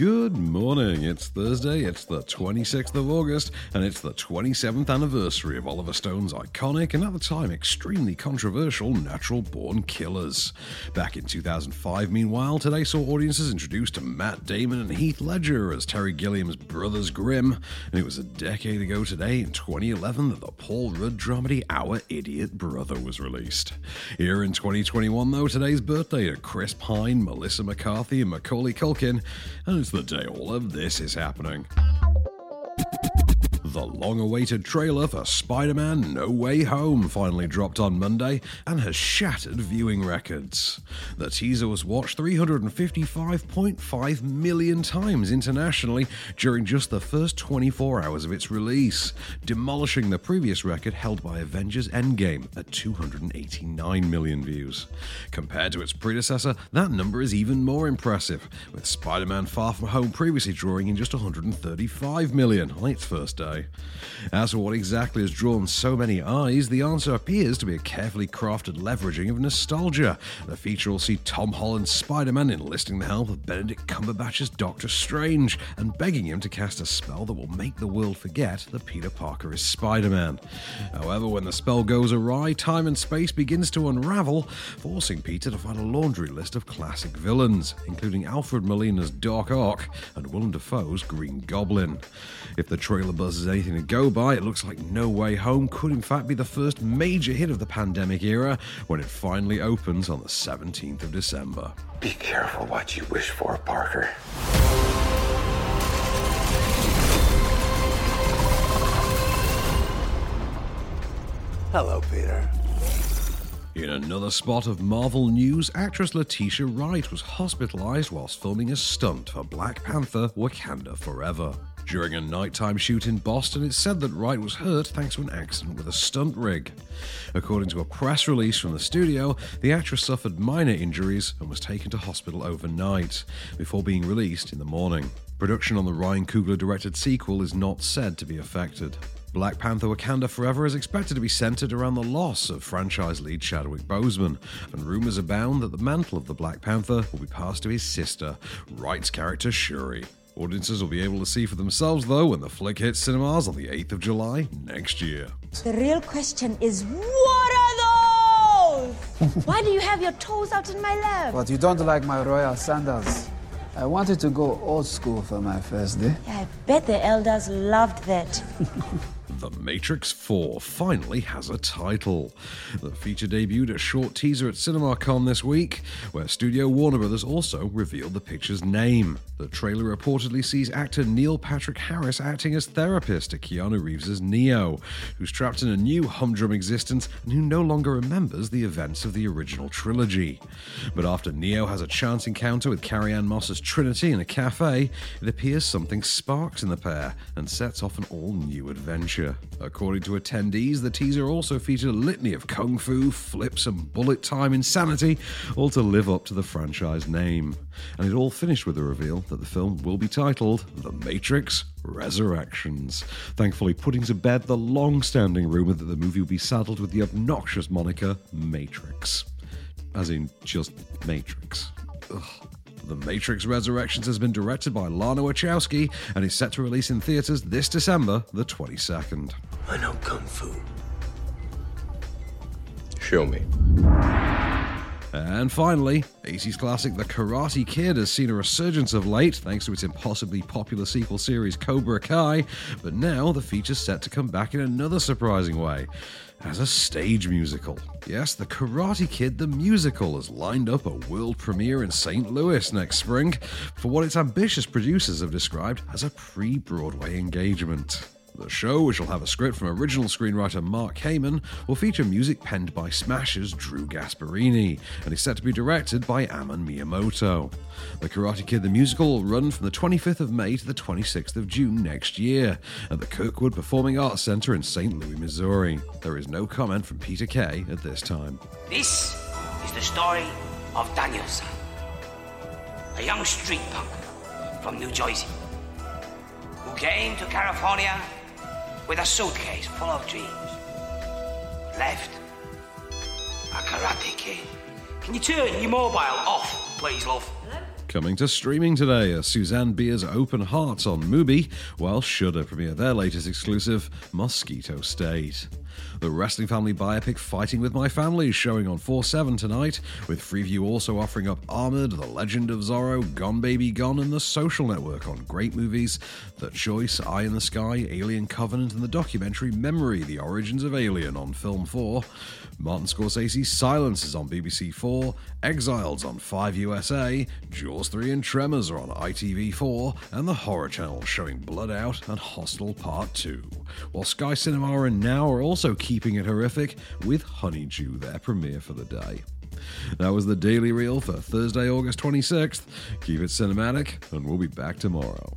Good morning. It's Thursday, it's the 26th of August, and it's the 27th anniversary of Oliver Stone's iconic and at the time extremely controversial Natural Born Killers. Back in 2005, meanwhile, today saw audiences introduced to Matt Damon and Heath Ledger as Terry Gilliam's brothers Grimm, and it was a decade ago today, in 2011, that the Paul Rudd dramedy Our Idiot Brother was released. Here in 2021, though, today's birthday are Chris Pine, Melissa McCarthy, and Macaulay Culkin, and it's the day all of this is happening. The long awaited trailer for Spider Man No Way Home finally dropped on Monday and has shattered viewing records. The teaser was watched 355.5 million times internationally during just the first 24 hours of its release, demolishing the previous record held by Avengers Endgame at 289 million views. Compared to its predecessor, that number is even more impressive, with Spider Man Far From Home previously drawing in just 135 million on its first day. As for what exactly has drawn so many eyes, the answer appears to be a carefully crafted leveraging of nostalgia. The feature will see Tom Holland's Spider Man enlisting the help of Benedict Cumberbatch's Doctor Strange and begging him to cast a spell that will make the world forget that Peter Parker is Spider Man. However, when the spell goes awry, time and space begins to unravel, forcing Peter to find a laundry list of classic villains, including Alfred Molina's Doc Ock and Willem Dafoe's Green Goblin. If the trailer buzz is anything to go by, it looks like No Way Home could in fact be the first major hit of the pandemic era when it finally opens on the 17th of December. Be careful what you wish for, Parker. Hello, Peter. In another spot of Marvel news, actress Letitia Wright was hospitalized whilst filming a stunt for Black Panther Wakanda Forever. During a nighttime shoot in Boston, it's said that Wright was hurt thanks to an accident with a stunt rig. According to a press release from the studio, the actress suffered minor injuries and was taken to hospital overnight, before being released in the morning. Production on the Ryan Coogler directed sequel is not said to be affected. Black Panther Wakanda Forever is expected to be centered around the loss of franchise lead Chadwick Boseman, and rumors abound that the mantle of the Black Panther will be passed to his sister, Wright's character Shuri. Audiences will be able to see for themselves, though, when the flick hits cinemas on the 8th of July next year. The real question is what are those? Why do you have your toes out in my lap? But you don't like my royal sandals. I wanted to go old school for my first day. I bet the elders loved that. The Matrix 4 finally has a title. The feature debuted a short teaser at CinemaCon this week, where Studio Warner Brothers also revealed the picture's name. The trailer reportedly sees actor Neil Patrick Harris acting as therapist to Keanu Reeves' Neo, who's trapped in a new humdrum existence and who no longer remembers the events of the original trilogy. But after Neo has a chance encounter with Carrie-Anne Moss's Trinity in a cafe, it appears something sparks in the pair and sets off an all-new adventure. According to attendees, the teaser also featured a litany of kung fu, flips, and bullet time insanity, all to live up to the franchise name. And it all finished with the reveal that the film will be titled The Matrix Resurrections, thankfully putting to bed the long standing rumour that the movie will be saddled with the obnoxious moniker Matrix. As in, just Matrix. Ugh. The Matrix Resurrections has been directed by Lana Wachowski and is set to release in theaters this December, the 22nd. I know Kung Fu. Show me. And finally, 80s classic The Karate Kid has seen a resurgence of late thanks to its impossibly popular sequel series Cobra Kai, but now the feature's set to come back in another surprising way as a stage musical. Yes, The Karate Kid the musical has lined up a world premiere in St. Louis next spring for what its ambitious producers have described as a pre Broadway engagement. The show, which will have a script from original screenwriter Mark Kamen, will feature music penned by Smash's Drew Gasparini and is set to be directed by Amon Miyamoto. The Karate Kid the musical will run from the 25th of May to the 26th of June next year at the Kirkwood Performing Arts Center in St. Louis, Missouri. There is no comment from Peter Kay at this time. This is the story of Daniel-san, a young street punk from New Jersey who came to California with a suitcase full of dreams. Left a karate kid. Can you turn your mobile off, please, love? Coming to streaming today are Susanne Bier's Open Hearts on Mubi, while Shudder premiere their latest exclusive, Mosquito State. The wrestling family biopic Fighting with My Family is showing on 4 7 tonight, with Freeview also offering up Armored, The Legend of Zorro, Gone Baby Gone, and The Social Network on great movies The Choice, Eye in the Sky, Alien Covenant, and the documentary Memory The Origins of Alien on Film 4. Martin Scorsese's Silence is on BBC 4, Exiles on 5 USA, Jaws 3 and Tremors are on ITV4, and the Horror Channel showing Blood Out and Hostel Part 2. While Sky Cinema and Now are also keeping it horrific with Honeydew, their premiere for the day. That was the Daily Reel for Thursday, August 26th. Keep it cinematic, and we'll be back tomorrow.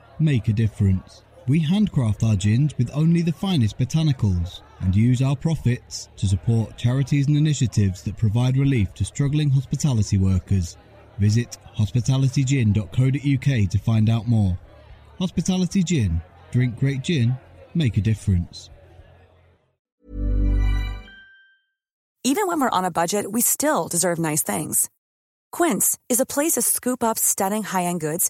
Make a difference. We handcraft our gins with only the finest botanicals and use our profits to support charities and initiatives that provide relief to struggling hospitality workers. Visit hospitalitygin.co.uk to find out more. Hospitality Gin. Drink great gin. Make a difference. Even when we're on a budget, we still deserve nice things. Quince is a place to scoop up stunning high-end goods